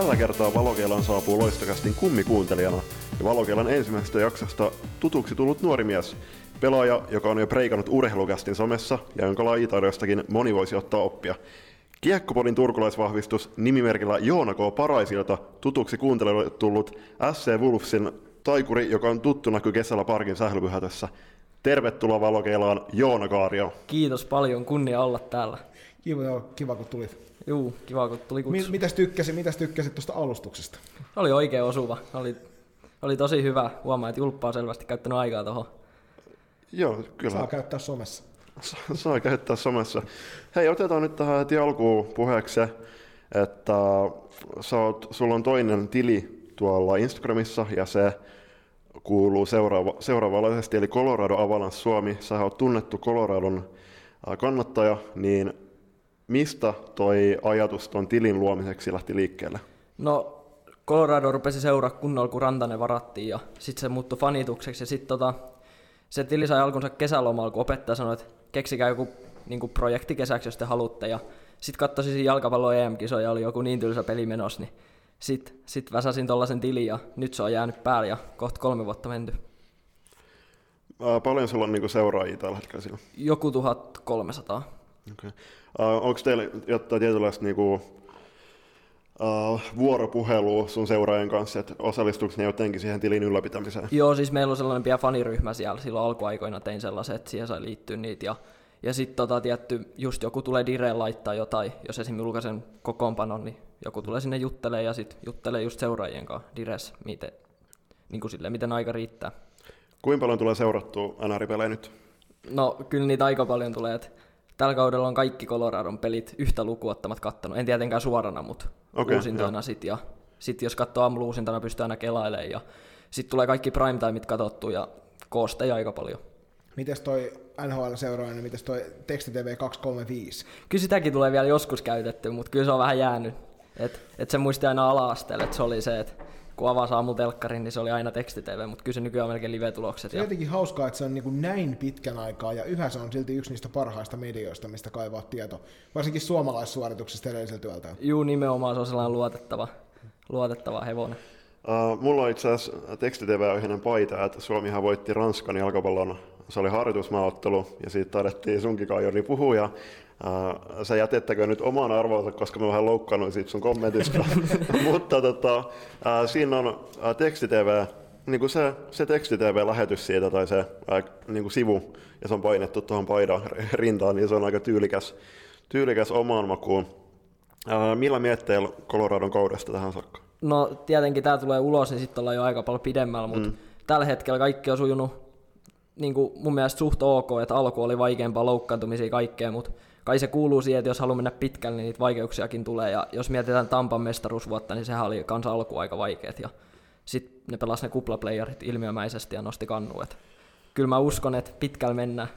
Tällä kertaa Valokeilan saapuu loistokästin kummikuuntelijana ja Valokeilan ensimmäisestä jaksosta tutuksi tullut nuori mies. Pelaaja, joka on jo preikannut urheilukästin somessa ja jonka lajitaidoistakin moni voisi ottaa oppia. Kiekkopodin turkulaisvahvistus nimimerkillä Joona K. Paraisilta tutuksi kuuntelijoille tullut SC Wolfsin taikuri, joka on tuttu näky kesällä parkin sählypyhätössä. Tervetuloa Valokeilaan Joona Kaario. Kiitos paljon, kunnia olla täällä. Kiva, kiva kun tulit. Juu, kiva kun tuli kutsu. Mi- mitäs tykkäsit, mitäs tykkäsit tuosta alustuksesta? Oli oikein osuva. Oli, oli tosi hyvä. Huomaa, että Julppa on selvästi käyttänyt aikaa tuohon. Joo, kyllä. Saa käyttää somessa. Saa- Saa käyttää somessa. Hei, otetaan nyt tähän heti alkuun puheeksi se, että sä oot, sulla on toinen tili tuolla Instagramissa ja se kuuluu seuraava, seuraavanlaisesti, eli Colorado Avalanche Suomi. Sä oot tunnettu Coloradon kannattaja, niin mistä toi ajatus ton tilin luomiseksi lähti liikkeelle? No, Colorado rupesi seuraa kunnolla, kun Rantanen varattiin ja sitten se muuttui fanitukseksi. Ja sitten tota, se tili sai alkunsa kesälomalla, kun opettaja sanoi, että keksikää joku niin projekti kesäksi, jos te haluatte. Ja sitten katsoisin jalkapallon EM-kisoja, oli joku niin tylsä peli menossa, niin sitten sit väsäsin tollasen tilin ja nyt se on jäänyt päälle ja kohta kolme vuotta menty. Ää, paljon sulla on niinku seuraajia tällä hetkellä? Joku 1300. Okay. Uh, onko teillä jotain tietynlaista niinku, uh, vuoropuhelua sun seuraajien kanssa, että osallistuuko ne jotenkin siihen tilin ylläpitämiseen? Joo, siis meillä on sellainen pieni faniryhmä siellä. Silloin alkuaikoina tein sellaiset, että siihen sai liittyä niitä. Ja, ja sitten tota, tietty, just joku tulee direen laittaa jotain, jos esimerkiksi julkaisen kokoonpanon, niin joku tulee sinne juttelee ja sitten juttelee just seuraajien kanssa diressä, miten, niin kuin silleen, miten aika riittää. Kuinka paljon tulee seurattua NR-pelejä nyt? No kyllä niitä aika paljon tulee, että tällä kaudella on kaikki Coloradon pelit yhtä lukuottamat kattonut. En tietenkään suorana, mutta okay, uusintoina sitten. Ja sitten jos katsoo aamulla pystyy aina kelailemaan. Ja sitten tulee kaikki primetimeit katsottu ja koosteja aika paljon. Mites toi NHL-seuraajana, mites toi tekstitv 235? Kyllä sitäkin tulee vielä joskus käytetty, mutta kyllä se on vähän jäänyt. Et, et se muisti aina ala-asteella, että se oli se, että kun avasi aamutelkkarin, niin se oli aina tekstitv, mutta kyllä se nykyään on melkein live-tulokset. Se on Ja, jotenkin hauskaa, että se on niin kuin näin pitkän aikaa ja yhä se on silti yksi niistä parhaista medioista, mistä kaivaa tieto. Varsinkin suomalaissuorituksista edelliseltä työltä. juu, nimenomaan se on sellainen luotettava, luotettava hevonen. Uh, mulla on itse asiassa tekstitv-aiheinen paita, että Suomihan voitti Ranskan jalkapallon. Se oli harjoitusmaaottelu ja siitä taidettiin sunkin Kajori puhua. Ja, uh, sä jätettäkö nyt oman arvonsa, koska mä vähän loukkaannuin siitä sun kommentista. Mutta tota, uh, siinä on uh, tekstitv, niin kuin se, se tekstitv-lähetys siitä tai se uh, niin kuin sivu, ja se on painettu tuohon paidan rintaan, niin se on aika tyylikäs, tyylikäs omaan makuun. Uh, millä mietteillä Coloradon kaudesta tähän saakka? No tietenkin tämä tulee ulos, niin sitten ollaan jo aika paljon pidemmällä, mutta mm. tällä hetkellä kaikki on sujunut niin kuin mun mielestä suht ok, että alku oli vaikeampaa loukkaantumisia kaikkea, mutta kai se kuuluu siihen, että jos haluaa mennä pitkälle, niin niitä vaikeuksiakin tulee. Ja jos mietitään Tampan mestaruusvuotta, niin sehän oli kans alku aika vaikeat. Ja sitten ne pelasi ne kuplaplayerit ilmiömäisesti ja nosti kannu. Et kyllä mä uskon, että pitkällä mennään.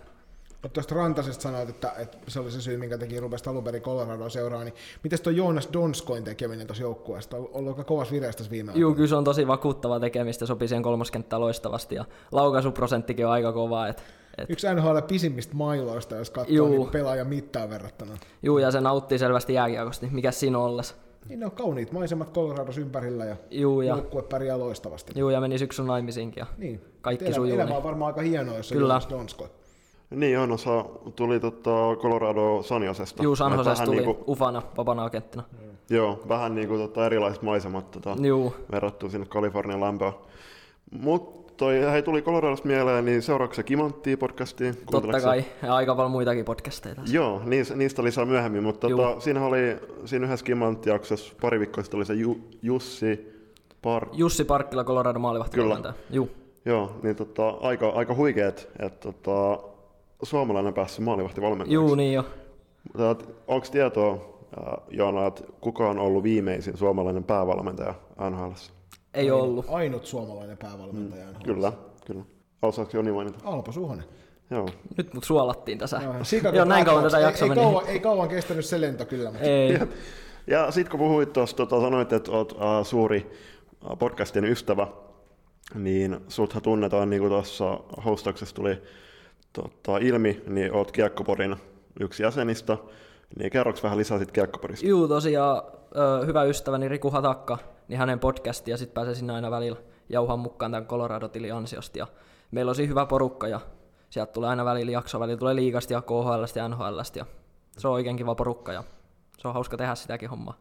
Mutta tuosta Rantasesta sanoit, että, että, se oli se syy, minkä takia rupesi alun perin Coloradoa seuraa, niin miten tuo Joonas Donskoin tekeminen tuossa joukkueesta? On ollut aika kovas vireessä tässä viime Juu, aikoina. kyllä se on tosi vakuuttava tekemistä, sopii siihen kolmoskenttään loistavasti ja laukaisuprosenttikin on aika kova. Et, et, Yksi NHL pisimmistä mailoista, jos katsoo Juu. niin pelaajan mittaan verrattuna. juu, ja se nauttii selvästi jääkiekosta, niin mikä siinä on olles? Niin ne on kauniit maisemat Colorados ympärillä ja Juu, ja, joukkue pärjää loistavasti. juu, ja meni syksyn naimisiinkin. Ja Niin. Kaikki Elämä, sujuu, elämä niin- on varmaan aika hienoa, jos on Kyllä. Donskoi. Niin on, osa tuli tota Colorado Sanjosesta. Juu, San Et Josesta vähän tuli Niinku, ufana, vapana agenttina. joo, vähän niinku tota erilaiset maisemat tota, Juu, verrattuna sinne Kalifornian lämpöön. Mutta toi, hei, tuli Coloradosta mieleen, niin seuraavaksi se Kimanttia podcastiin. totta kai. Ja aika paljon muitakin podcasteja tässä. Joo, niistä, niistä lisää myöhemmin, mutta Juu. tota, siinä oli siinä yhdessä Kimantti-jaksossa pari viikkoa sitten oli se Ju, Jussi Par... Jussi Parkkila, Colorado maalivahti Kyllä. Juu. Joo, niin tota, aika, aika huikeet, että tota, suomalainen päässyt maalivahtivalmentajaksi. Juu, niin jo. Onko tietoa, äh, Joona, että kuka on ollut viimeisin suomalainen päävalmentaja NHL? Ei Ainut- ollut. Ainut suomalainen päävalmentaja. Mm, Kyllä, kyllä. Osaatko Joni mainita? Alpo Suhonen. Joo. Nyt mut suolattiin tässä. Joo, Joo, näin kauan tätä ei, jaksoa ei, meni. kauan, ei kauan kestänyt se lento kyllä, mutta Ei. Ja sitten kun puhuit tuossa, tota, sanoit, että olet uh, suuri uh, podcastin ystävä, niin sulthan tunnetaan, niin kuin tuossa hostauksessa tuli tota, ilmi, niin olet Kiekkopodin yksi jäsenistä. Niin kerroks vähän lisää siitä kiekkoparista? Juu, tosiaan ö, hyvä ystäväni Riku Hatakka, niin hänen podcasti ja sitten pääsee sinne aina välillä jauhan mukaan tämän Colorado-tilin ansiosta. Ja meillä on siinä hyvä porukka ja sieltä tulee aina välillä jakso, välillä tulee liigasta ja KHL ja NHL. Ja se on oikein kiva porukka ja se on hauska tehdä sitäkin hommaa.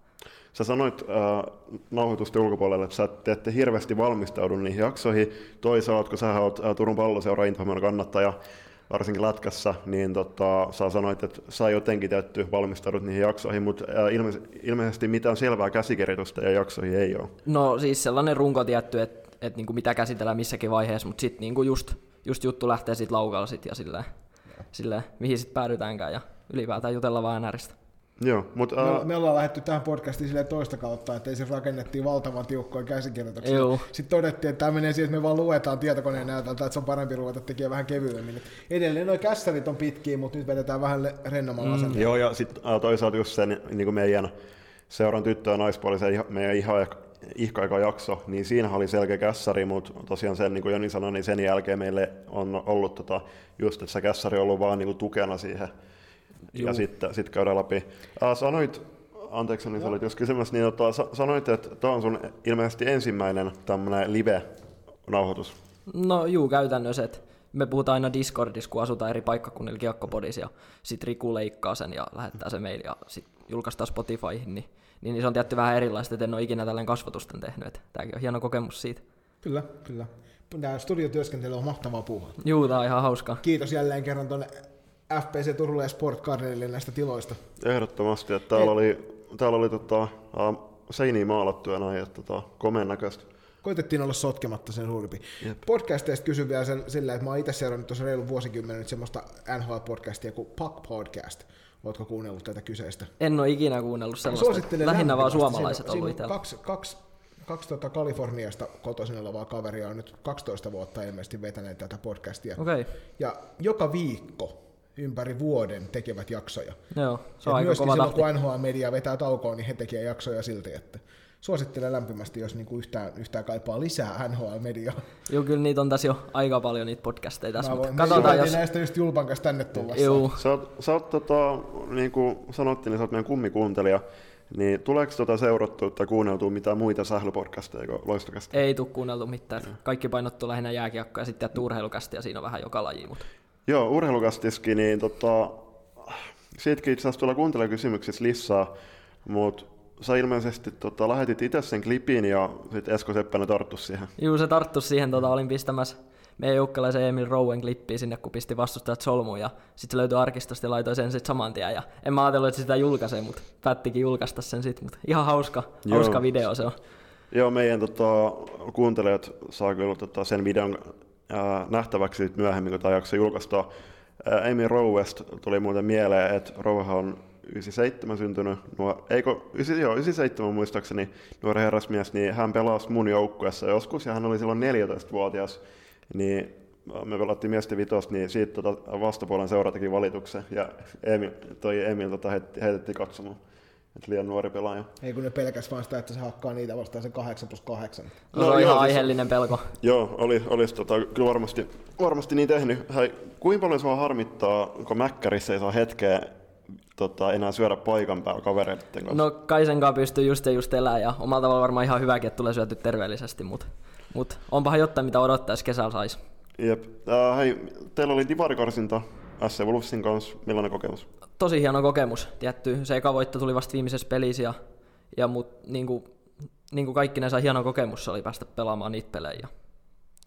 Sä sanoit äh, nauhoitusten ulkopuolelle, että sä te ette hirveästi valmistaudu niihin jaksoihin. Toisaalta, kun sä oot äh, Turun palloseura Intohimon kannattaja, varsinkin lätkässä, niin tota, sä sanoit, että sä jotenkin tehty valmistaudut niihin jaksoihin, mutta ilme- ilmeisesti mitään selvää käsikirjoitusta ja jaksoihin ei ole. No siis sellainen runko tietty, että et niinku mitä käsitellään missäkin vaiheessa, mutta sitten niinku just, just juttu lähtee siitä laukalla sit ja silleen, silleen, mihin sitten päädytäänkään ja ylipäätään jutella vaan NRistä. Joo, mutta... Me, Äh, me ollaan lähdetty tähän podcastiin silleen toista kautta, että ensin rakennettiin valtavan tiukkoja käsikirjoituksia. Joo. Sitten todettiin, että tämä menee siihen, että me vaan luetaan tietokoneen näytöltä, että se on parempi ruveta tekemään vähän kevyemmin. Edelleen nuo kässärit on pitkiä, mutta nyt vedetään vähän rennommalla mm. asenteella. Joo, ja sitten äh, toisaalta just se niin kuin meidän seuran tyttö- ja naispuolisen meidän ihan ihkaika jakso, niin siinä oli selkeä kässäri, mutta tosiaan sen, niin kuin Joni sanoi, niin sen jälkeen meille on ollut tota, just, että se kässäri on ollut vaan niin kuin tukena siihen, Juu. ja sitten sit käydään läpi. Äh, sanoit, anteeksi, niin sä olit just kysymässä, niin tota, sa- sanoit, että tämä on sun ilmeisesti ensimmäinen tämmöinen live-nauhoitus. No juu, käytännössä, että me puhutaan aina Discordissa, kun asutaan eri paikkakunnilla kiekkopodissa, ja sitten Riku leikkaa sen ja lähettää sen meille, ja sitten julkaistaan Spotifyhin, niin, niin se on tietty vähän erilaista, että en ole ikinä tällainen kasvatusten tehnyt, että tämäkin on hieno kokemus siitä. Kyllä, kyllä. Tämä studiotyöskentely on mahtavaa puhua. Juu, tää on ihan hauskaa. Kiitos jälleen kerran tuonne FPC Turulle ja Sport Gardenille näistä tiloista. Ehdottomasti, että täällä oli, täällä oli tota, seiniä maalattu ja näin, että tota, komeen näköistä. Koitettiin olla sotkematta sen suurimpi. Podcasteista kysyn vielä sen, sillä, että mä oon itse seurannut tuossa reilun vuosikymmenen nyt semmoista NHL-podcastia kuin Puck Podcast. Ootko kuunnellut tätä kyseistä? En ole ikinä kuunnellut sellaista. Suosittelen Lähinnä vaan suomalaiset Siinä- ollut siinä on itsellä. kaksi, kaksi, kaksi tota Kaliforniasta kotoisin olevaa kaveria on nyt 12 vuotta ilmeisesti vetäneet tätä podcastia. Okei, okay. Ja joka viikko ympäri vuoden tekevät jaksoja. joo, se on Ja aika myöskin kova silloin, tahti. kun NHL-media vetää taukoon, niin he tekevät jaksoja silti, että suosittelen lämpimästi, jos niinku yhtään, yhtään kaipaa lisää NHL-mediaa. Joo, kyllä niitä on tässä jo aika paljon niitä podcasteja tässä, Mä mutta voin, katsotaan jos... näistä just Julpan kanssa tänne tullessa. Juu, Sä oot, sä oot tota, niin kuin sanottiin, niin sä oot meidän kummikuuntelija, niin tuleeko tota seurattua tai kuunneltua mitään muita sählypodcasteja kuin loistokästä? ei tule kuunneltu mitään. Kaikki painottuu lähinnä jääkiekkoa ja sitten ja siinä on vähän joka laji. Mutta... Joo, urheilukastiskin, niin tota, siitäkin itse asiassa tuolla kuuntelijakysymyksissä lisää, mutta sä ilmeisesti tota, lähetit itse sen klipin ja sitten Esko Seppänen tarttu siihen. Juu, se tarttu siihen, tota, olin pistämässä meidän joukkalaisen Emil Rowen klippiä sinne, kun pisti vastustajat solmuun ja sitten se löytyi arkistosta ja laitoi sen sitten saman tien. Ja en mä ajatellut, että sitä julkaisee, mutta päättikin julkaista sen sitten. Mutta ihan hauska, Joo. hauska video se on. Joo, meidän tota, kuuntelijat saa kyllä tota, sen videon nähtäväksi myöhemmin, kun tämä jakso julkaistaan. Amy Rowest tuli muuten mieleen, että Rowehan on 97 syntynyt, nuo, eikö, joo, 97 muistaakseni nuori herrasmies, niin hän pelasi mun joukkueessa joskus ja hän oli silloin 14-vuotias, niin me pelattiin miesten vitosta, niin siitä tota, vastapuolen seura teki valituksen ja Emil, toi Emil tota, heitettiin katsomaan, että liian nuori pelaaja. Ei kun ne pelkäs vaan sitä, että se hakkaa niitä vastaan se 8 plus 8. No, No se on joo, ihan siis- aiheellinen pelko. Joo, oli, olisi tota, kyllä varmasti, varmasti niin tehnyt. Hei, kuinka paljon sua harmittaa, kun Mäkkärissä ei saa hetkeä tota, enää syödä paikan päällä kavereiden kanssa? No kai sen kanssa pystyy just ja just elää ja omalla tavalla varmaan ihan hyväkin, että tulee syöty terveellisesti, mutta mut onpahan jotain, mitä odottaisi kesällä sais. Jep. Äh, hei, teillä oli divarikarsinta SC Wolfsin kanssa. Millainen kokemus? Tosi hieno kokemus, tietty. Se eka voitto tuli vasta viimeisessä pelissä ja, ja mut, niinku, niinku kaikki ne sai hieno kokemus se oli päästä pelaamaan niitä pelejä ja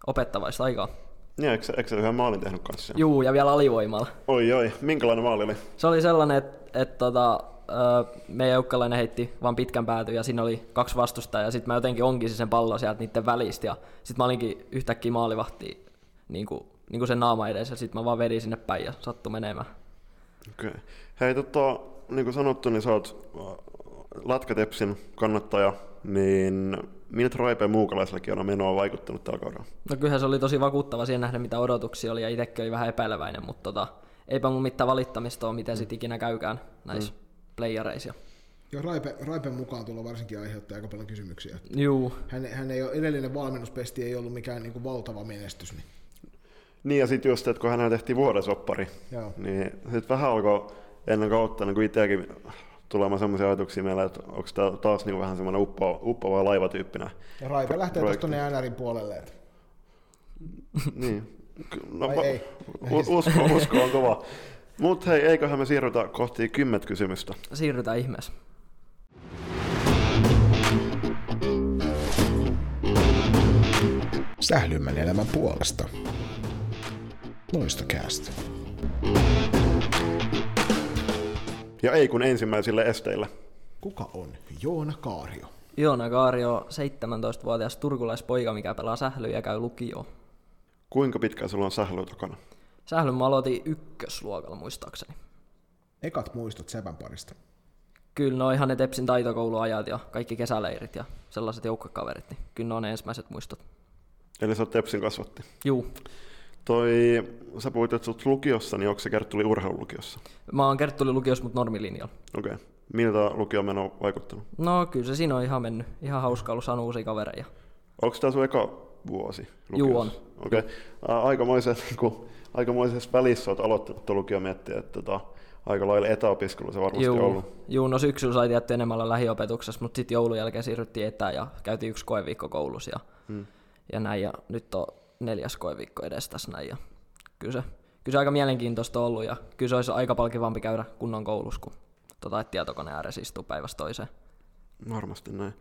opettavaista aikaa. Niin, eikö, eikö sä yhden maalin tehnyt kanssa? Juu, ja vielä alivoimalla. Oi, oi. Minkälainen maali oli? Se oli sellainen, että et, tota, meidän joukkalainen heitti vaan pitkän päätyn ja siinä oli kaksi vastustajaa ja sitten mä jotenkin onkisin sen pallon sieltä niiden välistä ja sitten mä olinkin yhtäkkiä maalivahti niin kuin, niin kuin sen naama edessä ja sitten mä vaan vedin sinne päin ja sattui menemään. Okei. Okay. Hei, tota, niin kuin sanottu, niin sä oot äh, Lätkätepsin kannattaja, niin miltä Raipe Muukalaisellakin on menoa vaikuttanut tällä kaudella? No kyllähän se oli tosi vakuuttava siihen nähden, mitä odotuksia oli, ja itsekin oli vähän epäileväinen, mutta tota, eipä mun mitään valittamista ole, miten sit ikinä käykään näissä mm. playareissa. Joo, Raipe, Raipen mukaan tulla varsinkin aiheuttaa aika paljon kysymyksiä. Juu, Hän, hän ei ole, edellinen valmennuspesti ei ollut mikään niin kuin valtava menestys. Niin. Niin ja sitten just, että kun hänellä tehtiin vuodesoppari, Joo. niin sitten vähän alkoi ennen kautta niin kuin itseäkin tulemaan sellaisia ajatuksia meillä, että onko tämä taas niin vähän semmoinen uppo, uppova laivatyyppinen. Ja Raipe lähtee tuosta tuonne NRin puolelle. Että... niin. No, Vai ei? Usko, usko on kova. Mutta hei, eiköhän me siirrytä kohti kymmentä kysymystä. Siirrytään ihmeessä. Sählymän elämän puolesta. Loistokäästä. Ja ei kun ensimmäisille esteille. Kuka on Joona Kaario? Joona Kaario, 17-vuotias turkulaispoika, mikä pelaa sählyä ja käy lukioon. Kuinka pitkään sulla on sählyä takana? Sählyn mä aloitin ykkösluokalla muistaakseni. Ekat muistot Sepän parista. Kyllä ne on ihan ne Tepsin taitokouluajat ja kaikki kesäleirit ja sellaiset joukkakaverit, niin kyllä ne on ne ensimmäiset muistot. Eli sä oot Tepsin kasvatti. Juu. Toi, sä puhuit, että oot lukiossa, niin onko se Kerttuli urheilulukiossa? Mä oon Kerttuli lukiossa, mutta normilinjalla. Okei. Okay. Miltä lukion meno on vaikuttanut? No kyllä se siinä on ihan mennyt. Ihan hauska ollut saanut uusia kavereja. Onko tämä sun eka vuosi Juu on. Okei. Okay. Aikamoisessa, niin aikamoisessa välissä olet aloittanut lukio miettiä, että tota, aika lailla etäopiskelu se varmasti Juu, ollut. Juu, no syksyllä sai tietty enemmän lähiopetuksessa, mutta sitten joulun jälkeen siirryttiin etään ja käytiin yksi koeviikko koulussa ja, hmm. ja näin. Ja nyt on neljäs koeviikko edes tässä näin. Ja kyllä, se, kyllä se aika mielenkiintoista ollut ja kyllä se olisi aika palkivampi käydä kunnon koulussa, kun tota, että tietokone ääressä istuu päivästä toiseen. Varmasti näin.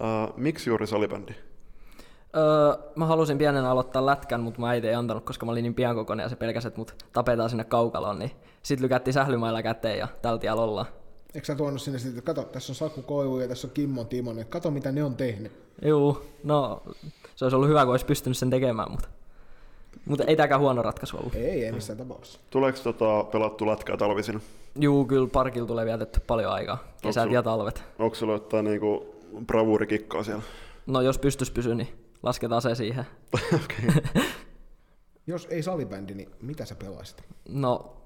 Uh, miksi juuri salibändi? Öö, mä halusin pienen aloittaa lätkän, mutta mä äiti ei antanut, koska mä olin niin pienkokoinen ja se pelkäsi, että mut tapetaan sinne kaukaloon, niin sit lykättiin sählymailla käteen ja tiellä ollaan. Eikö sä tuonut sinne sitten, että kato, tässä on Saku Koivu ja tässä on Kimmo Timonen, että kato mitä ne on tehnyt. Juu, no se olisi ollut hyvä, kun olisi pystynyt sen tekemään, mutta, mutta ei tämäkään huono ratkaisu ollut. Ei, ei missään tapauksessa. Tuleeko tota, pelattu lätkää talvisina? Juu, kyllä parkilla tulee vietetty paljon aikaa, kesät ja talvet. Onko sulla jotain niinku bravuurikikkaa siellä? No jos pystys pysyä, niin lasketaan se siihen. Jos ei salibändi, niin mitä sä pelaisit? No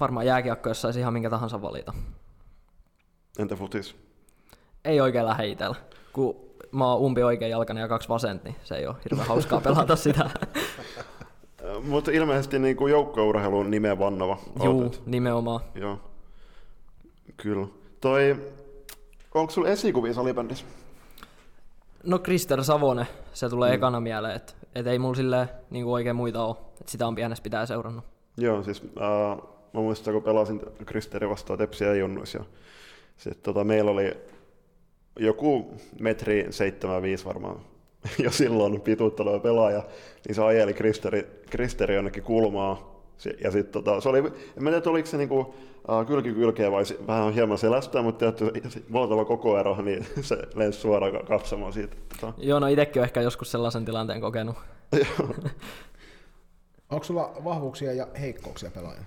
varmaan jääkiekko, jos saisi ihan minkä tahansa valita. Entä futis? Ei oikein lähde itsellä. Kun mä oon umpi oikein jalkainen ja kaksi vasenta, niin se ei ole hirveän hauskaa pelata sitä. Mutta ilmeisesti niinku joukkourheilun nimeä vannova. Juu, nimenomaan. Joo. Kyllä. Toi, onko sulla esikuvia salibändissä? No Krister Savonen, se tulee mm. ekana mieleen, että et ei mulla silleen niin oikein muita ole. Et sitä on pienessä pitää seurannut. Joo, siis äh, mä muistan, kun pelasin Kristeri vastaan Tepsiä ja Junnuissa. Ja sit, tota, meillä oli joku metri 75 varmaan jo silloin pituutta oleva pelaaja, niin se ajeli Kristeri, Kristeri jonnekin kulmaa. Ja sit, tota, se oli, en tiedä, oliko se niinku, äh, kylki kylkeä vai vähän hieman selästä, mutta tietysti valtava koko ero, niin se lensi suoraan ka- katsomaan siitä. Tota. Joo, no itsekin ehkä joskus sellaisen tilanteen kokenut. Onko sulla vahvuuksia ja heikkouksia pelaajana?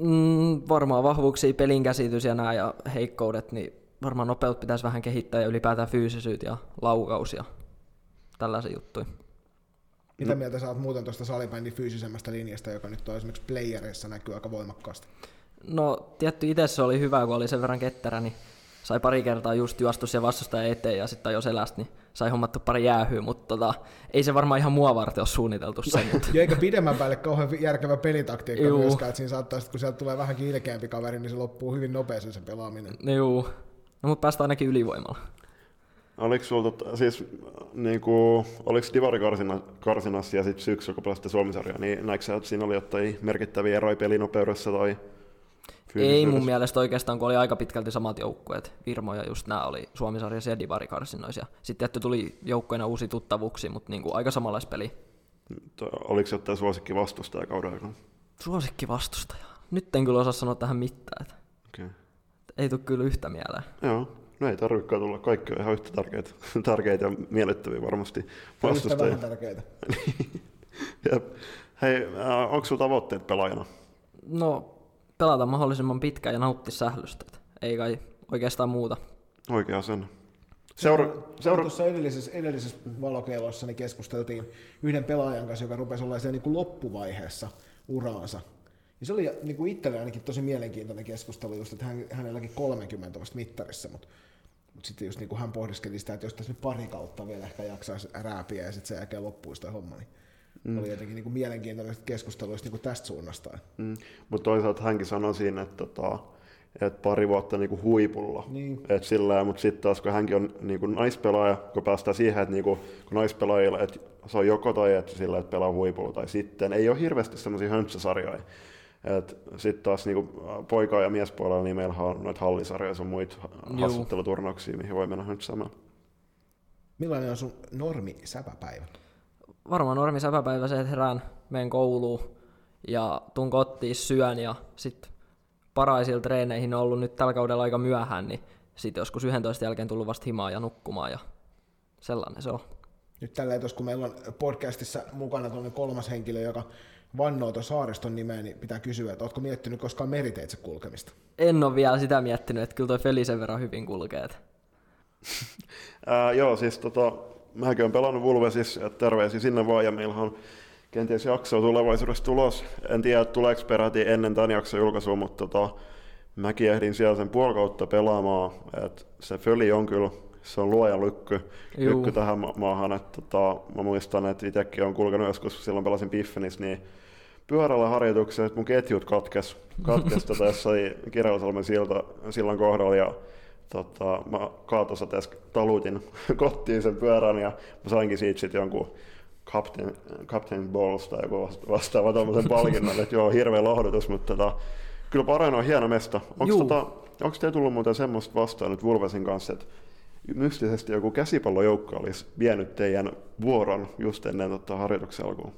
Mm, varmaan vahvuuksia, pelin käsitys ja nämä ja heikkoudet, niin varmaan nopeut pitäisi vähän kehittää ja ylipäätään fyysisyyt ja laukaus ja tällaisia juttuja. Mitä no. mieltä sä oot muuten tuosta salibändin fyysisemmästä linjasta, joka nyt on esimerkiksi playereissa näkyy aika voimakkaasti? No tietty itse se oli hyvä, kun oli sen verran ketterä, niin sai pari kertaa just juostu sen vastustajan eteen ja sitten jo selästä, niin sai hommattu pari jäähyä, mutta tota, ei se varmaan ihan mua varten ole suunniteltu se. Mutta. Ja eikä pidemmän päälle kauhean järkevä pelitaktiikka Juu. myöskään, että siinä saattaa, sit, kun sieltä tulee vähän ilkeämpi kaveri, niin se loppuu hyvin nopeasti se pelaaminen. No juu, no mutta päästään ainakin ylivoimalla. Oliko sulla, tota, siis, niinku, oliko Divari karsinassa ja sitten syksyllä, kun pelasitte Suomisarjaa, niin näikö sä, että siinä oli jotain merkittäviä eroja pelinopeudessa tai Ei fyysisyydessä? mun mielestä oikeastaan, kun oli aika pitkälti samat joukkueet. Virmo ja just nämä oli Suomisarjassa ja Divari-karsinoissa. Sitten tietty tuli joukkoina uusi tuttavuuksia, mutta niinku aika samanlaista peli. Oliko jotain suosikki vastustaja kauden aikana? Suosikki vastustaja. Nyt en kyllä osaa sanoa tähän mitään. että Okay. Ei tule kyllä yhtä mieleen. Joo, no ei tarvitsekaan tulla. Kaikki on ihan yhtä tärkeitä, tärkeitä ja miellyttäviä varmasti yhtä vastustajia. vähän tärkeitä. Jep. Hei, äh, onko sulla tavoitteet pelaajana? No, pelata mahdollisimman pitkään ja nauttia sählystä. Ei kai oikeastaan muuta. Oikea sen. Seura, seura, Tuossa edellisessä, edellisessä valokeilossa niin keskusteltiin yhden pelaajan kanssa, joka rupesi olla niin kuin loppuvaiheessa uraansa. Ja se oli niin kuin itselle ainakin tosi mielenkiintoinen keskustelu, just, että hän, hänelläkin 30 vasta mittarissa, mutta, mutta sitten just niin kuin hän pohdiskeli sitä, että jos tässä nyt pari kautta vielä ehkä jaksaisi rääpiä ja sitten sen jälkeen loppuisi toi homma, niin mm. oli jotenkin niin kuin mielenkiintoinen keskustelu just niin kuin tästä suunnasta. mm, mutta toisaalta hänkin sanoi siinä, että, tota, et pari vuotta niinku huipulla. Niin. Et sillä, mutta sitten taas kun hänkin on niinku naispelaaja, kun päästään siihen, että niinku, kun naispelaajilla, että se on joko tai että sillä, että pelaa huipulla tai sitten. Ei ole hirveästi semmoisia höntsäsarjoja. Sitten taas niinku poika- ja miespuolella niin meillä on noita hallisarjoja ja muita hassutteluturnauksia, mihin voi mennä höntsäämään. Millainen on sun normi säpäpäivä? Varmaan normi säpäpäivä se, että herään, menen kouluun ja tuun kotiin, syön ja sitten paraisilla treeneihin on ollut nyt tällä kaudella aika myöhään, niin sitten joskus 11 jälkeen tullut vasta himaan ja nukkumaan ja sellainen se on. Nyt tällä kun meillä on podcastissa mukana tuonne kolmas henkilö, joka vannoo tuon saariston nimeen, niin pitää kysyä, että ootko miettinyt koskaan meriteitse kulkemista? En ole vielä sitä miettinyt, että kyllä toi Feli sen verran hyvin kulkee. Ää, joo, siis tota, mäkin olen pelannut Vulvesissa, että terveisiä sinne vaan, ja meillä on kenties jaksoa tulevaisuudessa tulos. En tiedä, tuleeko peräti ennen tämän jakson julkaisua, mutta tota, mäkin ehdin siellä sen puoli kautta pelaamaan, että se föli on kyllä, se on luojan lykky, lykky tähän ma- maahan, että tota, mä muistan, että itsekin on kulkenut joskus, silloin pelasin Piffenissä, niin pyörällä harjoituksessa, että mun ketjut katkes, katkes tota jossain Kirjallisalmen silta, sillan kohdalla, ja tota, mä kaatosateessa talutin kotiin sen pyörän, ja mä sainkin siitä sitten jonkun Captain, Captain Balls tai joku vastaava tuommoisen palkinnon, että joo, hirveä lohdutus, mutta tota, kyllä Parain on hieno mesta. Onko tota, te tullut muuten semmoista vastaan nyt Vulvesin kanssa, että mystisesti joku käsipallojoukko olisi vienyt teidän vuoron just ennen tota, harjoituksen alkuun?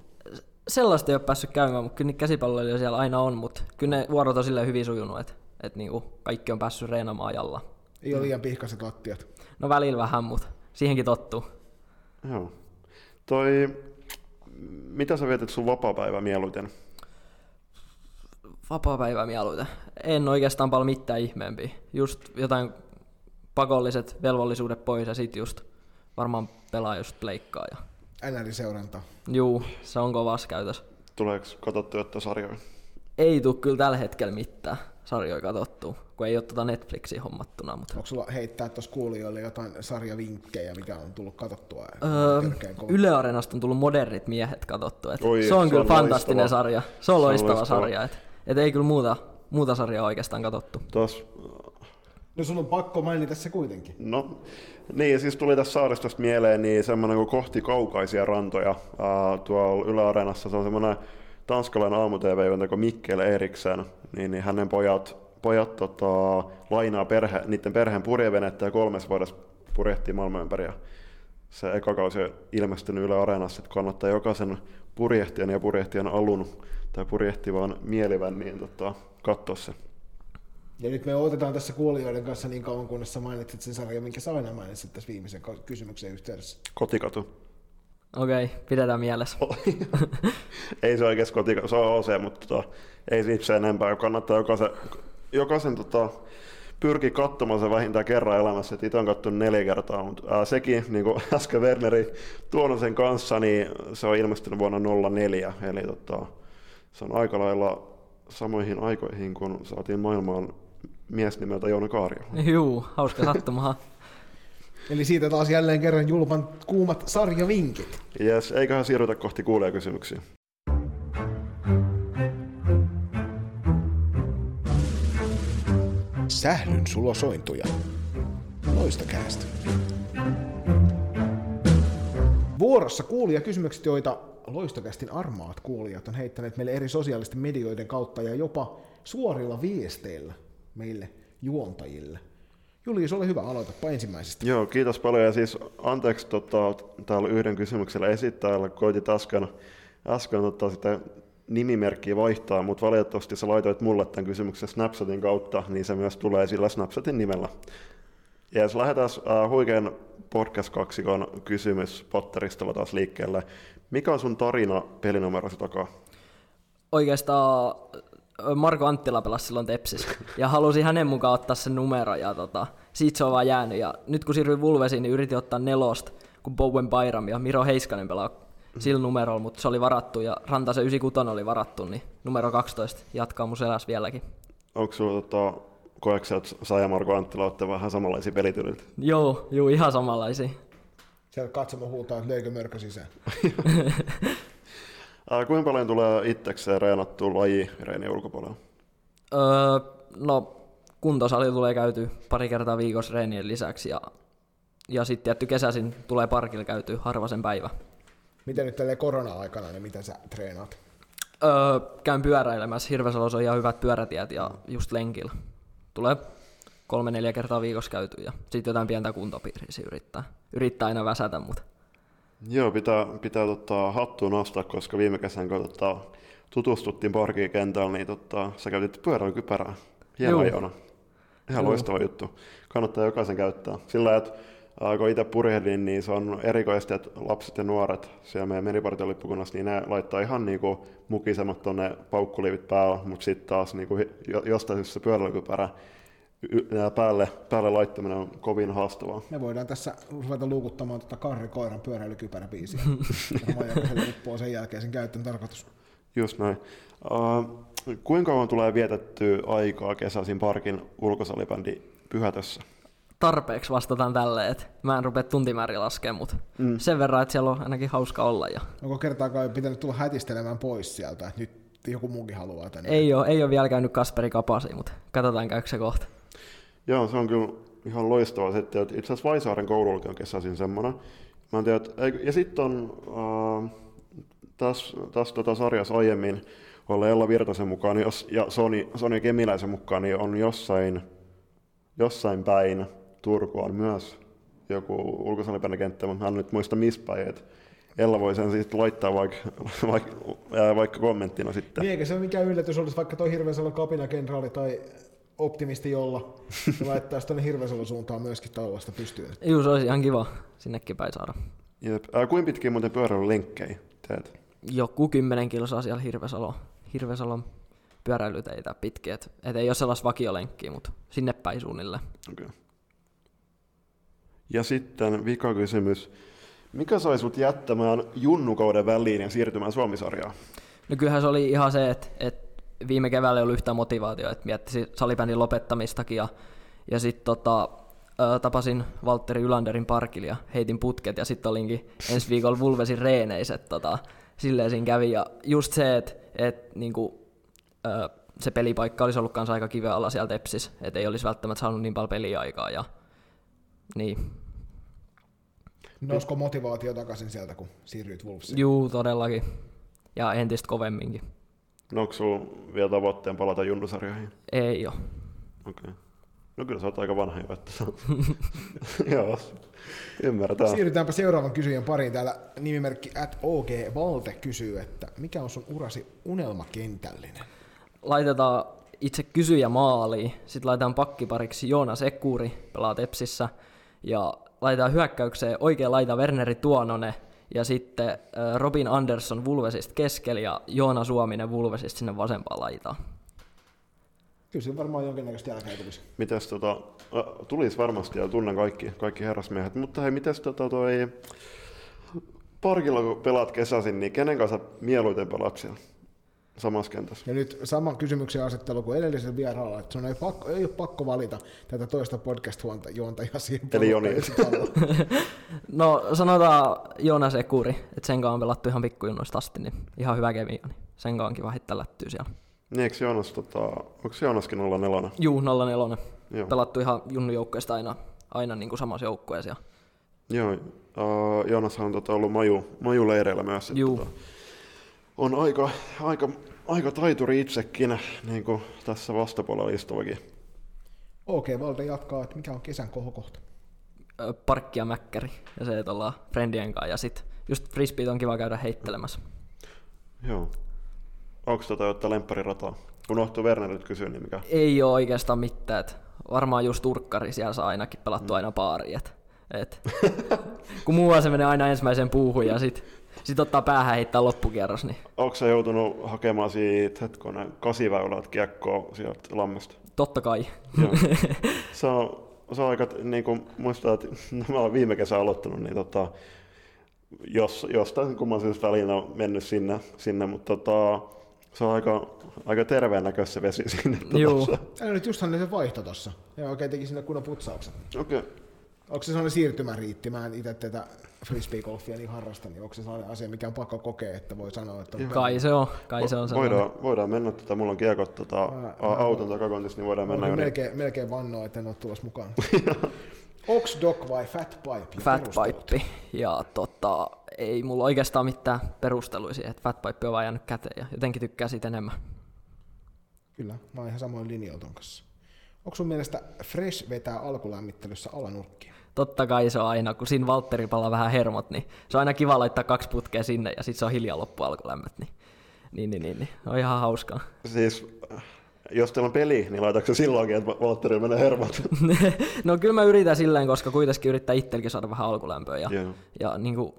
Sellaista ei ole päässyt käymään, mutta kyllä käsipalloilijoita siellä aina on, mutta kyllä ne vuorot on silleen hyvin sujunut, että, että niinku kaikki on päässyt reenaamaan ajalla. Ei ole liian pihkaiset lattiat. No välillä vähän, mutta siihenkin tottuu. Joo. Toi, mitä sä vietät sun vapaa-päivä mieluiten? Vapaa-päivä mieluiten? En oikeastaan paljon mitään ihmeempiä. Just jotain pakolliset velvollisuudet pois ja sit just varmaan pelaa just pleikkaa. Ja... NR-seuranta. Juu, se on kovassa käytössä. Tuleeko katsottu että sarjoja? Ei tule kyllä tällä hetkellä mitään sarjoja katsottu, kun ei ole tuota Netflixiä hommattuna. Mutta... Onko sulla heittää tuossa kuulijoille jotain sarjavinkkejä, mikä on tullut katsottua? Öö, Yle Areenasta on tullut modernit miehet katsottu. Et Oi, se on se kyllä on fantastinen loistava. sarja. Se on, se loistava, on loistava sarja. Et, et ei kyllä muuta, muuta sarjaa oikeastaan katsottu. Tos, No sun on pakko mainita se kuitenkin. No, niin, siis tuli tässä saaristosta mieleen niin semmoinen kuin kohti kaukaisia rantoja. Uh, tuolla Yle se on semmoinen tanskalainen aamu-tv kuin Mikkel Eriksen, niin, niin hänen pojat, pojat tota, lainaa perhe, niiden perheen purjevenettä ja kolmes vuodessa purjehtii maailman ympäri. Ja se eka kausi on ilmestynyt Yle Areenassa, että kannattaa jokaisen purjehtijan ja purjehtijan alun tai purjehtivan mielivän niin tota, katsoa se. Ja nyt me otetaan tässä kuulijoiden kanssa niin kauan, kunnes sä mainitsit sen sarjan, minkä sä aina mainitsit tässä viimeisen kysymyksen yhteydessä. Kotikatu. Okei, okay, pidetään mielessä. ei se oikeasti kotikatu, se on OC, mutta tota, ei siitä se enempää. Kannattaa jokaisen, jokaisen tota, pyrki katsomaan se vähintään kerran elämässä. Et itse on katsonut neljä kertaa, mutta ää, sekin, niin kuin äsken Werneri tuonut sen kanssa, niin se on ilmestynyt vuonna 04. Eli tota, se on aika lailla samoihin aikoihin, kun saatiin maailmaan mies nimeltä Joona Kaario. Juu, hauska sattumahan. Eli siitä taas jälleen kerran julpan kuumat sarjavinkit. Jes, eiköhän siirrytä kohti kysymyksiä. Sählyn sulosointuja. Loista käästä. Vuorossa kuulia kysymykset, joita Loistokästin armaat kuulijat on heittäneet meille eri sosiaalisten medioiden kautta ja jopa suorilla viesteillä meille juontajille. Julius, ole hyvä, aloitapa ensimmäisestä. Joo, kiitos paljon. Ja siis anteeksi tota, täällä yhden kysymyksellä esittäjällä. Koitit äsken, äsken tota, sitä nimimerkkiä vaihtaa, mutta valitettavasti sä laitoit mulle tämän kysymyksen Snapchatin kautta, niin se myös tulee sillä Snapchatin nimellä. Ja jos lähdetään äh, huikean podcast-kaksikon kysymys Potterista taas liikkeelle. Mikä on sun tarina pelinumerosi takaa? Oikeastaan Marko Anttila pelasi silloin Tepsis ja halusin hänen mukaan ottaa sen numero ja tota, siitä se on vaan jäänyt. Ja nyt kun siirryin Vulvesiin, niin yritin ottaa nelosta, kun Bowen Bayram ja Miro Heiskanen pelaa sillä numerolla, mutta se oli varattu ja Rantasen 96 oli varattu, niin numero 12 jatkaa mun selässä vieläkin. Onko sulla tota, koeksi, että sä ja Marko Anttila olette vähän samanlaisia pelityyliltä? Joo, joo, ihan samanlaisia. Sieltä katsomo huutaa, että löykö mörkö sisään. kuinka paljon tulee itsekseen reenattua laji reeni ulkopuolella? Öö, no, kuntosali tulee käyty pari kertaa viikossa reenien lisäksi ja, ja sitten tietty kesäisin tulee parkilla käyty harvasen päivä. Miten nyt tälle korona-aikana, niin miten sä treenaat? Öö, käyn pyöräilemässä. Hirvesalossa on ihan hyvät pyörätiet ja just lenkillä. Tulee kolme neljä kertaa viikossa käyty ja sitten jotain pientä kuntopiiriä yrittää. Yrittää aina väsätä, mutta Joo, pitää, pitää tota, hattua nostaa, koska viime kesän kun tota, tutustuttiin parkiin kentällä, niin tota, sä käytit pyöräilykypärää. Hienoa Juu. Joona. Ihan Juu. loistava juttu. Kannattaa jokaisen käyttää. Sillä että kun itse purjehdin, niin se on erikoista, että lapset ja nuoret siellä meidän meripartiolippukunnassa, niin ne laittaa ihan niinku mukisemat tonne paukkuliivit päällä, mutta sitten taas niinku hi- jo- jostain syystä pyöräilykypärä päälle, päälle laittaminen on kovin haastavaa. Me voidaan tässä ruveta luukuttamaan tuota Karri Koiran pyöräilykypäräbiisiä. Jokaiselle uppoo sen jälkeen sen käytön tarkoitus. Just näin. Uh, kuinka kauan tulee vietettyä aikaa kesäisin parkin ulkosalibändi pyhätössä? tarpeeksi vastataan tälle, että mä en rupea tuntimääriä laskemaan, mutta mm. sen verran, että siellä on ainakin hauska olla. Ja Onko kertaakaan jo pitänyt tulla hätistelemään pois sieltä, että nyt joku muukin haluaa tänne? ei, ole, ei ole vielä käynyt Kasperi Kapasi, mutta katsotaan käykö se kohta. Joo, se on kyllä ihan loistava että Itse asiassa Vaisaaren koulullakin on kesäisin semmoinen. Mä en tiedä, että, ja sitten on uh, tässä, tässä tota sarjassa aiemmin olla Ella Virtasen mukaan niin jos, ja Soni, Soni Kemiläisen mukaan niin on jossain, jossain päin Turku on myös joku ulkosalibändikenttä, mutta mä en nyt muista missä päin. että Ella voi sen sitten laittaa vaikka, vaikka, ää, vaikka kommenttina sitten. Niin eikä se ole mikään yllätys olisi vaikka toi Hirvesalon kapinakenraali tai optimisti jolla ja laittaisi tuonne Hirvesalon suuntaan myöskin tällaista pystyyn. Juu, se olisi ihan kiva sinnekin päin saada. Jep. Ää, kuinka pitkiä muuten pyöräilylenkkejä teet? Joku 10 kilsaa siellä Hirvesalo, Hirvesalon pyöräilyteitä pitkiä, et, et ei ole sellaista vakiolenkkiä, mutta sinne päin suunnilleen. Okay. Ja sitten vika kysymys. Mikä sai sut jättämään junnukauden väliin ja siirtymään Suomisarjaan? No kyllähän se oli ihan se, että, että viime keväällä ei ollut yhtään motivaatio, että miettisi salibändin lopettamistakin ja, ja sitten tota, tapasin Valtteri Ylanderin parkilla ja heitin putket ja sitten olinkin ensi viikolla Vulvesin reeneiset. Tota, silleen siinä kävi ja just se, että et, niinku, se pelipaikka olisi ollut kanssa aika kiveä alla siellä Tepsis, että ei olisi välttämättä saanut niin paljon peliaikaa ja niin, Nousko motivaatio takaisin sieltä, kun siirryit Wolvesiin? juu todellakin ja entistä kovemminkin. No, onko sulla vielä tavoitteen palata junnusarjoihin? Ei ole. Okei. Okay. No kyllä sä oot aika vanha jo, että Joo, ymmärretään. Siirrytäänpä seuraavan kysyjän pariin. Täällä nimimerkki at OG Valte kysyy, että mikä on sun urasi unelmakentällinen? laitetaan itse kysyjä maaliin, sitten laitetaan pakkipariksi Joonas Ekuri, pelaa Tepsissä, ja laitetaan hyökkäykseen oikea laita Werneri Tuononen, ja sitten Robin Andersson Vulvesista keskellä ja Joona Suominen Vulvesista sinne vasempaan laitaan. Kyllä siinä varmaan jonkinnäköistä jälkeä tulisi. Mites tota, tulisi varmasti ja tunnen kaikki, kaikki herrasmiehet, mutta hei, mites tota toi, parkilla kun pelaat kesäisin, niin kenen kanssa mieluiten pelaat siellä samassa kentässä? Ja nyt sama kysymyksen asettelu kuin edellisellä vieraalla, että sun ei, pakko, ei ole pakko valita tätä toista podcast-juontajaa siihen Eli Joni. No sanotaan Joonas Ekuri, että sen kanssa on pelattu ihan pikkujunnoista asti, niin ihan hyvä kemia, niin sen kanssa on kiva heittää lättyä siellä. Niin, eikö Joonas, tota, onko Joonaskin 04? Juu, 04. Joo. Pelattu ihan junnujoukkueesta aina, aina niin kuin samassa joukkueessa. Joo, uh, Joonashan on tota, ollut maju, majuleireillä myös. Juu. Tota, on aika, aika, aika taituri itsekin, niin kuin tässä vastapuolella istuvakin. OG Valde jatkaa, että mikä on kesän kohokohta. parkki ja mäkkäri ja se, että ollaan friendien kanssa ja sit just frisbeet on kiva käydä heittelemässä. Joo. Onko tota jotain lemparirataa? Unohtuu Werner nyt kysyä, niin mikä? Ei ole oikeastaan mitään, et varmaan just urkkari siellä saa ainakin pelattu aina paari, et, et, kun muualla se menee aina ensimmäiseen puuhun ja sit, sit ottaa päähän heittää loppukierros, niin Onko sä joutunut hakemaan siitä hetkonen kasiväylät kiekkoa sieltä lammesta? totta kai. Joo. se, on, se on aika, niin kuin muistaa, että mä olen viime kesä aloittanut, niin tota, jos, jostain kumman syystä väliin on mennyt sinne, sinne mutta tota, se on aika, aika terveen näköistä se vesi sinne. Juu. Tota, Täällä nyt justhan se vaihto tossa. Ja oikein teki sinne kunnon putsauksen. Okei. Okay. Onko se sellainen siirtymäriitti? Mä en itse tätä frisbeegolfia niin harrasta, niin onko se sellainen asia, mikä on pakko kokea, että voi sanoa, että on Kai se on, kai se on sellainen. Voidaan, voidaan mennä, tota, mulla on kiekot tota, Mä- auton takakontissa, niin voidaan mennä Voin yli. melkein, melkein vannoa, että en ole tulossa mukaan. Ox Dog vai Fat Pipe? ja Fat? Pipe. Ja tota, ei mulla oikeastaan mitään perusteluja siihen, että Fat Pipe on vaan jäänyt käteen ja jotenkin tykkää siitä enemmän. Kyllä, mä oon ihan samoin linjoilla ton kanssa. Onko sun mielestä Fresh vetää alkulämmittelyssä alanurkkia? Totta kai se on aina, kun siinä Valtteri palaa vähän hermot, niin se on aina kiva laittaa kaksi putkea sinne ja sitten se on hiljaa loppu alkulämmöt. Niin, niin, niin, niin, niin. on ihan hauskaa. Siis, jos teillä on peli, niin laitatko se silloinkin, että Valtteri menee hermot? no kyllä mä yritän silleen, koska kuitenkin yrittää itselläkin saada vähän alkulämpöä. Ja, Joo. ja niin kuin,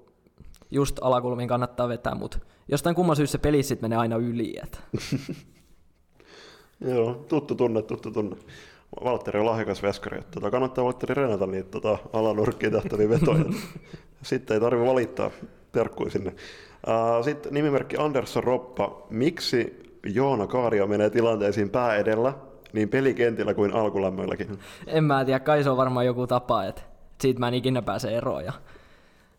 just alakulmiin kannattaa vetää, mutta jostain kumman syystä se peli sitten menee aina yli. Et. Joo, tuttu tunne, tuttu tunne. Valtteri on lahjakas veskari, että tota, kannattaa Valtteri reenata niitä tota, alanurkkiin tähtäviä vetoja. Sitten ei tarvitse valittaa terkkui sinne. Uh, sitten nimimerkki Andersson Roppa. Miksi Joona Kaario menee tilanteisiin pää edellä niin pelikentillä kuin alkulämmöilläkin? En mä tiedä, kai se on varmaan joku tapa, että siitä mä en ikinä pääse eroon. Ja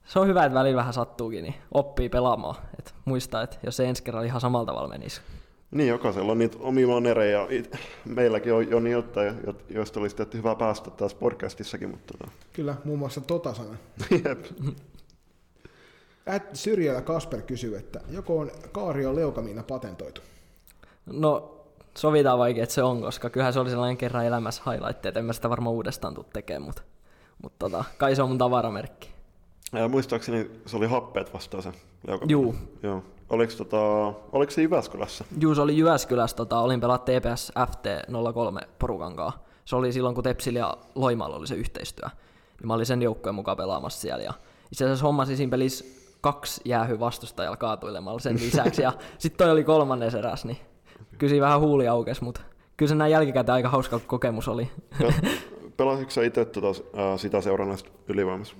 se on hyvä, että välillä vähän sattuukin, niin oppii pelaamaan. Et muistaa, että jos se ensi kerralla ihan samalla tavalla menisi. Niin, jokaisella on niitä omia manereja. Meilläkin on jo niin jotain, jo- joista olisi tehty hyvä päästä taas podcastissakin, mutta tota, Kyllä, muun muassa tota sana. jep. Ät syrjällä Kasper kysyy, että joko on Kaario leukamiina patentoitu? No, sovitaan vaikea, että se on, koska kyllähän se oli sellainen kerran elämässä highlight, että en mä sitä varmaan uudestaan tule tekemään, mutta, mutta tota, kai se on mun tavaramerkki. Ja muistaakseni se oli happeet vastaan se leukamiina. Juu. Joo. Oliko, tota, oliko se Jyväskylässä? Juu, se oli Jyväskylässä, tota, olin pelaa TPS FT03 porukan kanssa. Se oli silloin, kun Tepsil ja Loimaalla oli se yhteistyö. Niin mä olin sen joukkueen mukaan pelaamassa siellä. Ja itse asiassa hommasin siinä pelissä kaksi jäähy vastustajalla kaatuilemalla sen lisäksi. Ja sitten toi oli kolmannes eräs, niin siinä vähän huuli aukesi, mutta kyllä se näin jälkikäteen aika hauska kokemus oli. Pe- Pelasitko sä itse tota, sitä seurannasta ylivoimassa?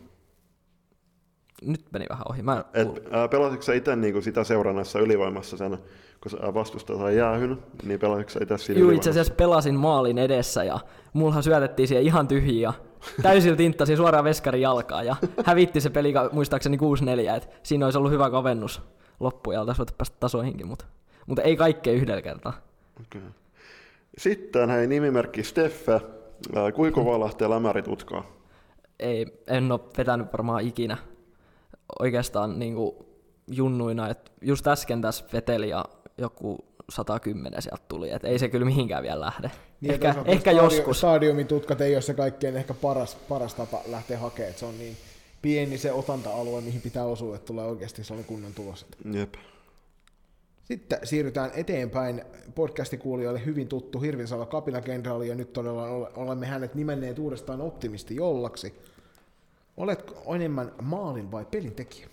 Nyt meni vähän ohi. Mä Et, ää, pelasitko sä itse niinku sitä seurannassa ylivoimassa sen, kun vastustaja sai jäähyn, niin pelasitko sä itse siinä Juu, itse asiassa pelasin maalin edessä ja mullahan syötettiin siihen ihan tyhjiä täysin tinttasi suoraan veskarin jalkaan ja hävitti se peli muistaakseni 6-4, että siinä olisi ollut hyvä kavennus loppuun ja oltaisiin voitu päästä tasoihinkin, mutta, mutta ei kaikkea yhdellä kertaa. Okay. Sitten hei, nimimerkki Steffe. Kuinka valahtee lämärit utkaa? Ei, en ole vetänyt varmaan ikinä oikeastaan niin kuin junnuina, että just äsken tässä veteli ja joku 110 sieltä tuli, että ei se kyllä mihinkään vielä lähde. Niin, ehkä ehkä stadio- joskus. Stadiumin tutkat ei ole se kaikkein ehkä paras, paras tapa lähteä hakemaan, että se on niin pieni se otanta-alue, mihin pitää osua, että tulee oikeasti sellainen kunnon tulos. Jep. Sitten siirrytään eteenpäin. Podcastikuulijoille hyvin tuttu Hirvinsalo kapinakenraali, ja nyt todella ole- olemme hänet nimenneet uudestaan optimisti jollaksi. Oletko enemmän maalin vai pelintekijä?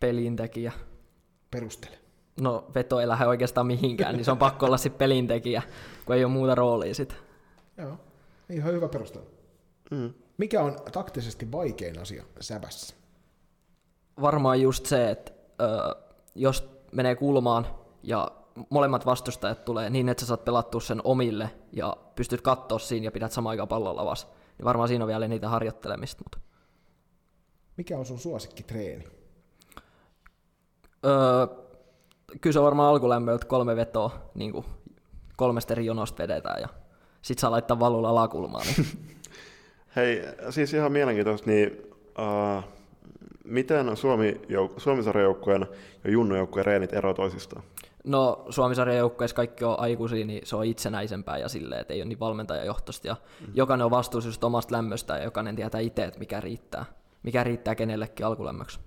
pelintekijä. Perustele. No veto ei lähde oikeastaan mihinkään, niin se on pakko olla sitten pelintekijä, kun ei ole muuta roolia sit. Joo, ihan hyvä perustelu. Mm. Mikä on taktisesti vaikein asia sävässä? Varmaan just se, että ö, jos menee kulmaan ja molemmat vastustajat tulee niin, että sä saat pelattua sen omille ja pystyt katsoa siinä ja pidät samaan aikaan pallon lavassa, niin varmaan siinä on vielä niitä harjoittelemista. Mutta. Mikä on sun suosikkitreeni? Öö, kyllä se on varmaan alkulämmöltä kolme vetoa, niin kuin kolmesta eri jonosta vedetään ja sit saa laittaa valulla alakulmaan. Niin Hei, siis ihan mielenkiintoista, niin uh, miten Suomi jouk- ja junnujoukkueen reenit eroavat toisistaan? No Suomisarjan joukkueessa kaikki on aikuisia, niin se on itsenäisempää ja silleen, että ei ole niin valmentajajohtoista. Ja mm. jokainen on vastuussa just omasta lämmöstä ja jokainen tietää itse, että mikä riittää. Mikä riittää kenellekin alkulämmöksi.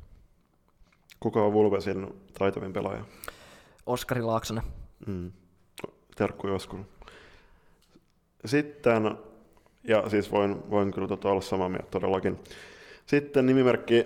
Kuka on Vulvesin taitavin pelaaja? Oskari Laaksonen. Mm. Terkku joskus. Sitten, ja siis voin, voin kyllä tota olla samaa mieltä todellakin. Sitten nimimerkki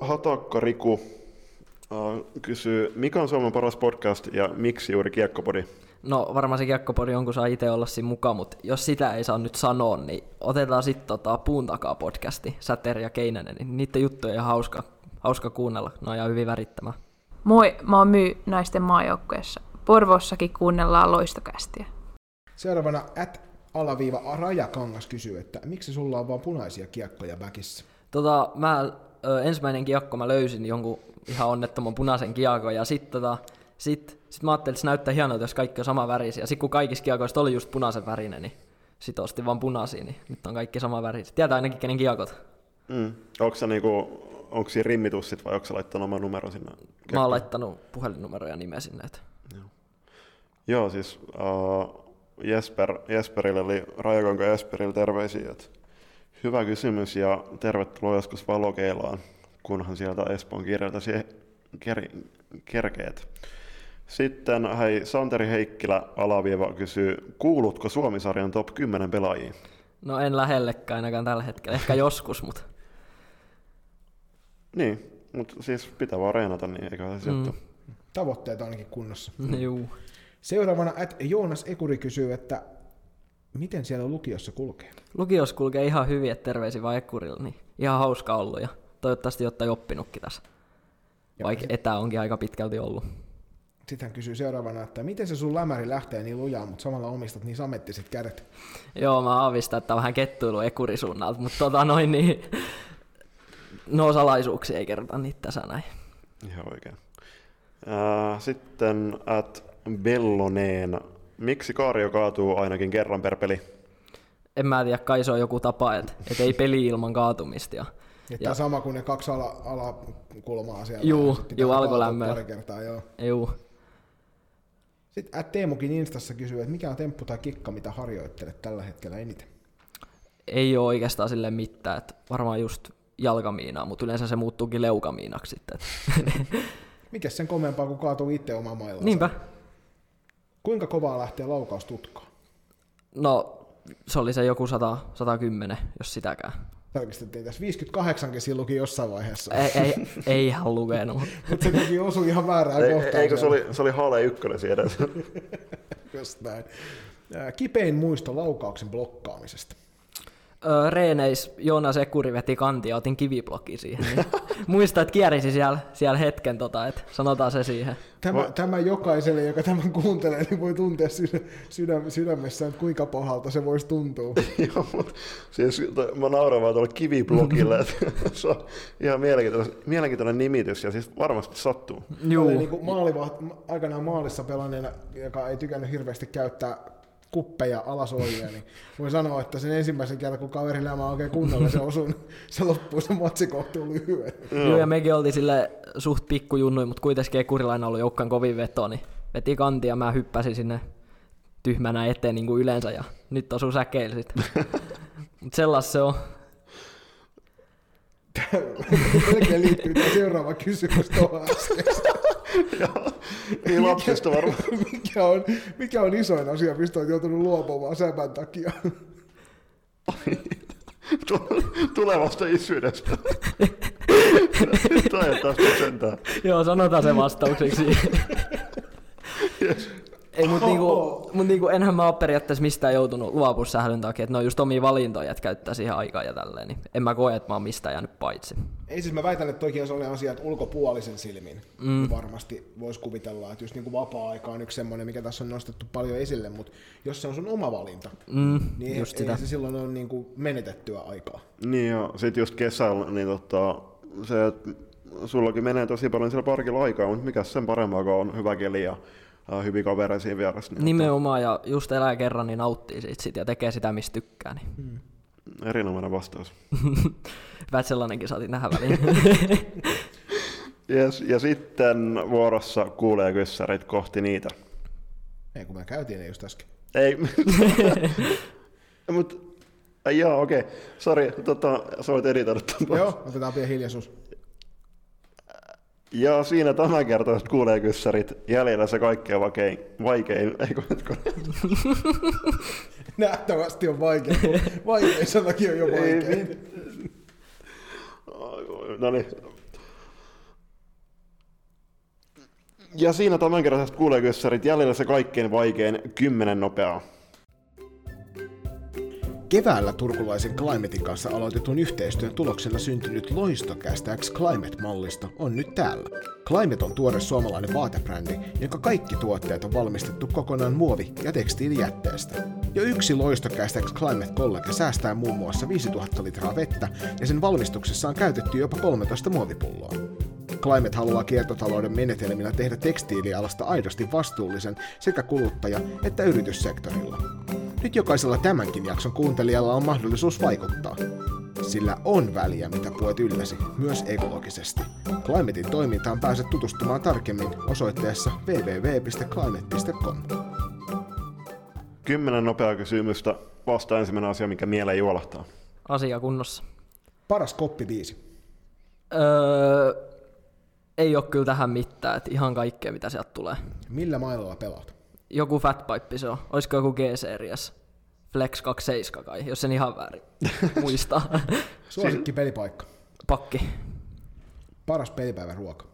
Hatakka Riku uh, kysyy, mikä on Suomen paras podcast ja miksi juuri Kiekkopodi? No varmaan se kiekkopodi on, kun saa itse olla siinä mukaan, mutta jos sitä ei saa nyt sanoa, niin otetaan sitten tota Puun takaa podcasti, Säteri ja Keinänen, niin niiden juttuja on ihan hauska, hauska kuunnella, ne on ihan hyvin värittämään. Moi, mä oon Myy naisten maajoukkueessa. Porvossakin kuunnellaan loistokästiä. Seuraavana at alaviiva Rajakangas kysyy, että miksi sulla on vaan punaisia kiekkoja väkissä? Tota, mä ö, ensimmäinen kiekko mä löysin jonkun ihan onnettoman punaisen kiekon ja sitten tota, sit, sit mä ajattelin, että se näyttää hienolta, jos kaikki on sama värisiä. Ja sitten kun kaikissa kiekoissa oli just punaisen värinen, niin sit ostin vaan punaisia, niin nyt on kaikki sama värisiä. Tietää ainakin kenen kiekot. Mm. Onko se niinku, onko siinä rimmitus sit vai onko se laittanut oman numero sinne? Mä oon laittanut puhelinnumero ja nimen sinne. Et. Joo, siis uh, Jesper, Jesperille, eli Rajakonko Jesperille terveisiä, että hyvä kysymys ja tervetuloa joskus valokeilaan, kunhan sieltä Espoon kirjalta ker, kerkeet. Sitten hei, Santeri Heikkilä alavieva kysyy, kuulutko Suomisarjan top 10 pelaajiin? No en lähellekään ainakaan tällä hetkellä, ehkä joskus, mutta Niin, mutta siis pitää vaan reenata, niin eikä se mm. Tavoitteet ainakin kunnossa. juu. Seuraavana at Joonas Ekuri kysyy, että miten siellä lukiossa kulkee? Lukios kulkee ihan hyvin, että terveisiä vaan Ekkurilla, niin ihan hauska ollut ja toivottavasti jotain oppinutkin tässä. Vaikka etä onkin aika pitkälti ollut. Sitten hän kysyy seuraavana, että miten se sun lämäri lähtee niin lujaa, mutta samalla omistat niin samettiset kädet. Joo, mä aavistan, että on vähän kettuilu Ekkurisuunnalta, mutta tota noin niin... No salaisuuksia ei kerrota niitä tässä näin. Ihan oikein. Sitten at Belloneen. Miksi Kaario kaatuu ainakin kerran per peli? En mä tiedä, kai se on joku tapa, että et ei peli ilman kaatumista. Ja, Että Ja- sama kuin ne kaksi ala, alakulmaa siellä. Juu, juu, kaatua alkulämmöllä. Pari kertaa, joo. juu. Sitten at Teemukin Instassa kysyy, että mikä on temppu tai kikka, mitä harjoittelet tällä hetkellä eniten? Ei ole oikeastaan sille mitään, että varmaan just jalkamiinaa, mutta yleensä se muuttuukin leukamiinaksi sitten. et- Mikä sen komeampaa, kun kaatuu itse omaan mailaan? Niinpä. Kuinka kovaa lähtee laukaus tutkaan? No, se oli se joku 100, 110, jos sitäkään. Tarkistettiin tässä 58 siinä luki jossain vaiheessa. Ei, ei, ei ihan lukenut. Mutta se kuitenkin osui ihan väärään Ei, kohtaan. eikö se oli, se oli Hale ykkönen siellä? Just näin. Kipein muisto laukauksen blokkaamisesta. Öö, reeneis Joonas Ekuri veti kantia, otin kiviblokki siihen. Niin muista, että kierisi siellä, siellä hetken, tota, että sanotaan se siihen. Tämä, Va- tämä jokaiselle, joka tämän kuuntelee, niin voi tuntea sydä, sydä, sydämessään, että kuinka pahalta se voisi tuntua. Joo, mutta siis to- mä nauran vaan tuolle kiviblogille, että se on ihan mielenkiintoinen, mielenkiintoinen nimitys ja siis varmasti sattuu. Juu, Niin kuin maalivaht, aikanaan maalissa pelanneena, joka ei tykännyt hirveästi käyttää kuppeja alasoijia, niin voi sanoa, että sen ensimmäisen kerran, kun kaveri lämä oikein kunnolla, se osui, se loppuu se matsi kohtuu lyhyen. Joo, ja mekin oltiin sille suht pikkujunnuja, mutta kuitenkin Ekurilainen ollut joukkan kovin veto, niin veti kantia ja mä hyppäsin sinne tyhmänä eteen niin kuin yleensä ja nyt osuu säkeillä sit. Mut sellas se on. Melkein liittyy tämä seuraava kysymys tuohon äskeiseen. Joo, niin lapsista varmaan. mikä, on, mikä on isoin asia, mistä on joutunut luopumaan säpän takia? Tu- tulevasta isyydestä. Toivottavasti sentään. Joo, sanotaan se vastaukseksi. Yes. Ei, mut niinku, mut niinku enhän mä oo periaatteessa mistään joutunut luopua sählyn takia, että ne on just omia valintoja, että käyttää siihen aikaa ja tälleen, niin en mä koe, että mä oon mistään jäänyt paitsi. Ei siis mä väitän, että toikin on sellainen asia, että ulkopuolisen silmin mm. varmasti voisi kuvitella, että just niin kuin vapaa-aika on yksi semmoinen, mikä tässä on nostettu paljon esille, mutta jos se on sun oma valinta, Mm, niin just ei, sitä. ei se silloin ole niin kuin menetettyä aikaa. Niin ja sit just kesällä, niin tota, se, että sullakin menee tosi paljon siellä parkilla aikaa, mutta mikä sen parempaa, kun on hyvä keli ja äh, kavereita siinä vieressä. Niin Nimenomaan, ja just elää kerran, niin nauttii siitä sit ja tekee sitä, mistä tykkää. Niin. tota, erinomainen vastaus. Hyvä, että sellainenkin saatiin nähdä väliin. Yes, ja sitten vuorossa kuulee kyssärit kohti niitä. Ei kun me käytiin ne just äsken. Ei, mutta joo, okei. Okay. Sori, tota, sä voit editoida. Joo, otetaan pieni hiljaisuus. Ja siinä tämänkertaiset kuulee kyssärit. Jäljellä se kaikkein vaikein, vaikein eikö hetkone? Nähtävästi on vaikea. Vaikein sanakin on jo Ei vaikea. No niin. Ja siinä tämänkertaiset kuulee kyssärit. Jäljellä se kaikkein vaikein kymmenen nopeaa. Keväällä turkulaisen Climatein kanssa aloitetun yhteistyön tuloksena syntynyt Loistokästä X Climate-mallisto on nyt täällä. Climate on tuore suomalainen vaatebrändi, jonka kaikki tuotteet on valmistettu kokonaan muovi- ja tekstiilijätteestä. Jo yksi Loistokästä X Climate-kollege säästää muun muassa 5000 litraa vettä ja sen valmistuksessa on käytetty jopa 13 muovipulloa. Climate haluaa kiertotalouden menetelmillä tehdä tekstiilialasta aidosti vastuullisen sekä kuluttaja- että yrityssektorilla. Nyt jokaisella tämänkin jakson kuuntelijalla on mahdollisuus vaikuttaa. Sillä on väliä, mitä puet ylläsi, myös ekologisesti. Climatein toimintaan pääset tutustumaan tarkemmin osoitteessa www.climate.com. Kymmenen nopeaa kysymystä. Vasta ensimmäinen asia, mikä mieleen juolahtaa. Asia kunnossa. Paras koppibiisi. Öö, ei ole kyllä tähän mitään, että ihan kaikkea mitä sieltä tulee. Millä mailolla pelaat? Joku fatpipe se on. Olisiko joku G-series? Flex 27 kai, jos sen ihan väärin muistaa. Suosikki pelipaikka. Pakki. Paras pelipäivän ruoka.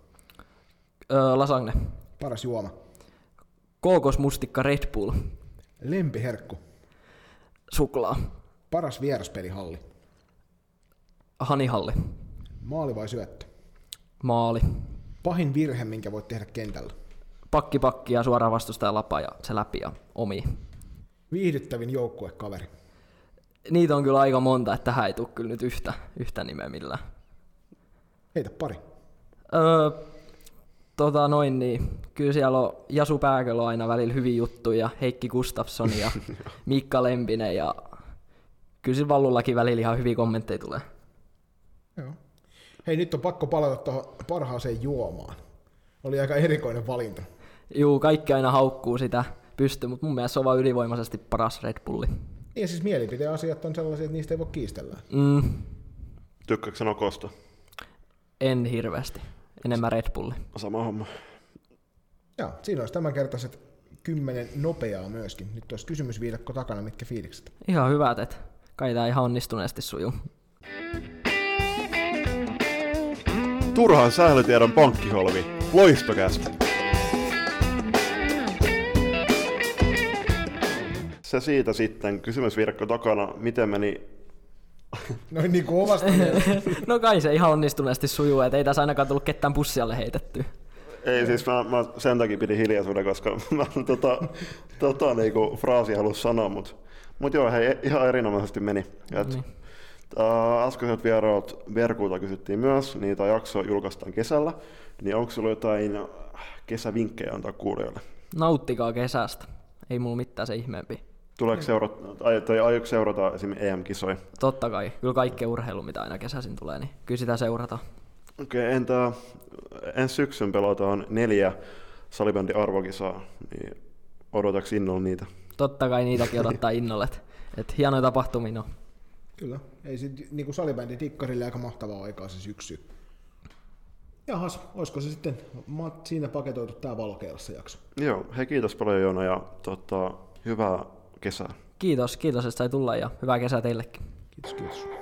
Öö, lasagne. Paras juoma. Kookosmustikka Red Bull. Lempiherkku. Suklaa. Paras vieraspelihalli. Hanihalli. Maali vai syöttö? Maali. Pahin virhe, minkä voit tehdä kentällä. Pakki pakki ja suoraan vastustaja lapa ja se läpi ja omi. Viihdyttävin joukkuekaveri. Niitä on kyllä aika monta, että tähän ei tule kyllä nyt yhtä, yhtä nimeä millään. Heitä pari. Öö, tota noin niin, kyllä siellä on Jasu Pääkelö aina välillä hyviä juttuja, Heikki Gustafsson ja Mikka Lempinen ja kyllä sillä Vallullakin välillä ihan hyviä kommentteja tulee. Joo. Hei, nyt on pakko palata tuohon parhaaseen juomaan. Oli aika erikoinen valinta. Juu, kaikki aina haukkuu sitä pysty, mutta mun mielestä se on vaan ylivoimaisesti paras Red Bulli. Niin ja siis mielipideasiat on sellaisia, että niistä ei voi kiistellä. Mm, Tykkääkö sen Okosta? en hirveästi. Enemmän Red Bulli. Sama homma. Joo, siinä olisi tämänkertaiset kymmenen nopeaa myöskin. Nyt olisi kysymysviidakko takana, mitkä fiilikset. Ihan hyvät, että kai tää ihan onnistuneesti sujuu. Turhaan sählytiedon pankkiholvi. Loistokästä. Se siitä sitten. Kysymysvirkko takana. Miten meni? Noin niin kuin omasta. No kai se ihan onnistuneesti sujuu, että ei tässä ainakaan tullut ketään pussialle heitetty. Ei siis mä, mä sen takia pidin hiljaisuuden, koska mä tota, tota niinku fraasi halus sanoa, mutta mut joo, hei, ihan erinomaisesti meni. Et, Niin. äh, äskeiset vieraat Verkuuta kysyttiin myös, niitä jakso julkaistaan kesällä, niin onko sulla jotain kesävinkkejä antaa kuulijoille? Nauttikaa kesästä. Ei mulla mitään se ihmeempi. Tuleeko seurata, ai, tai aiotko seurata esimerkiksi EM-kisoja? Totta kai. Kyllä kaikkea urheilu, mitä aina kesäisin tulee, niin kyllä sitä seurata. Okei, okay, entä ensi syksyn pelataan neljä salibändi arvokisaa, niin odotaks innolla niitä? Totta kai niitäkin odottaa innolle. Et, et hienoja tapahtumia on. Kyllä. Ei sit, niin kuin salibändi tikkarille aika mahtavaa aikaa se syksy. Jahas, olisiko se sitten siinä paketoitu tää valokeilassa jakso? Joo, hei kiitos paljon Joona ja tota, hyvää kesää. Kiitos, kiitos, että sai tulla ja hyvää kesää teillekin. Kiitos, kiitos.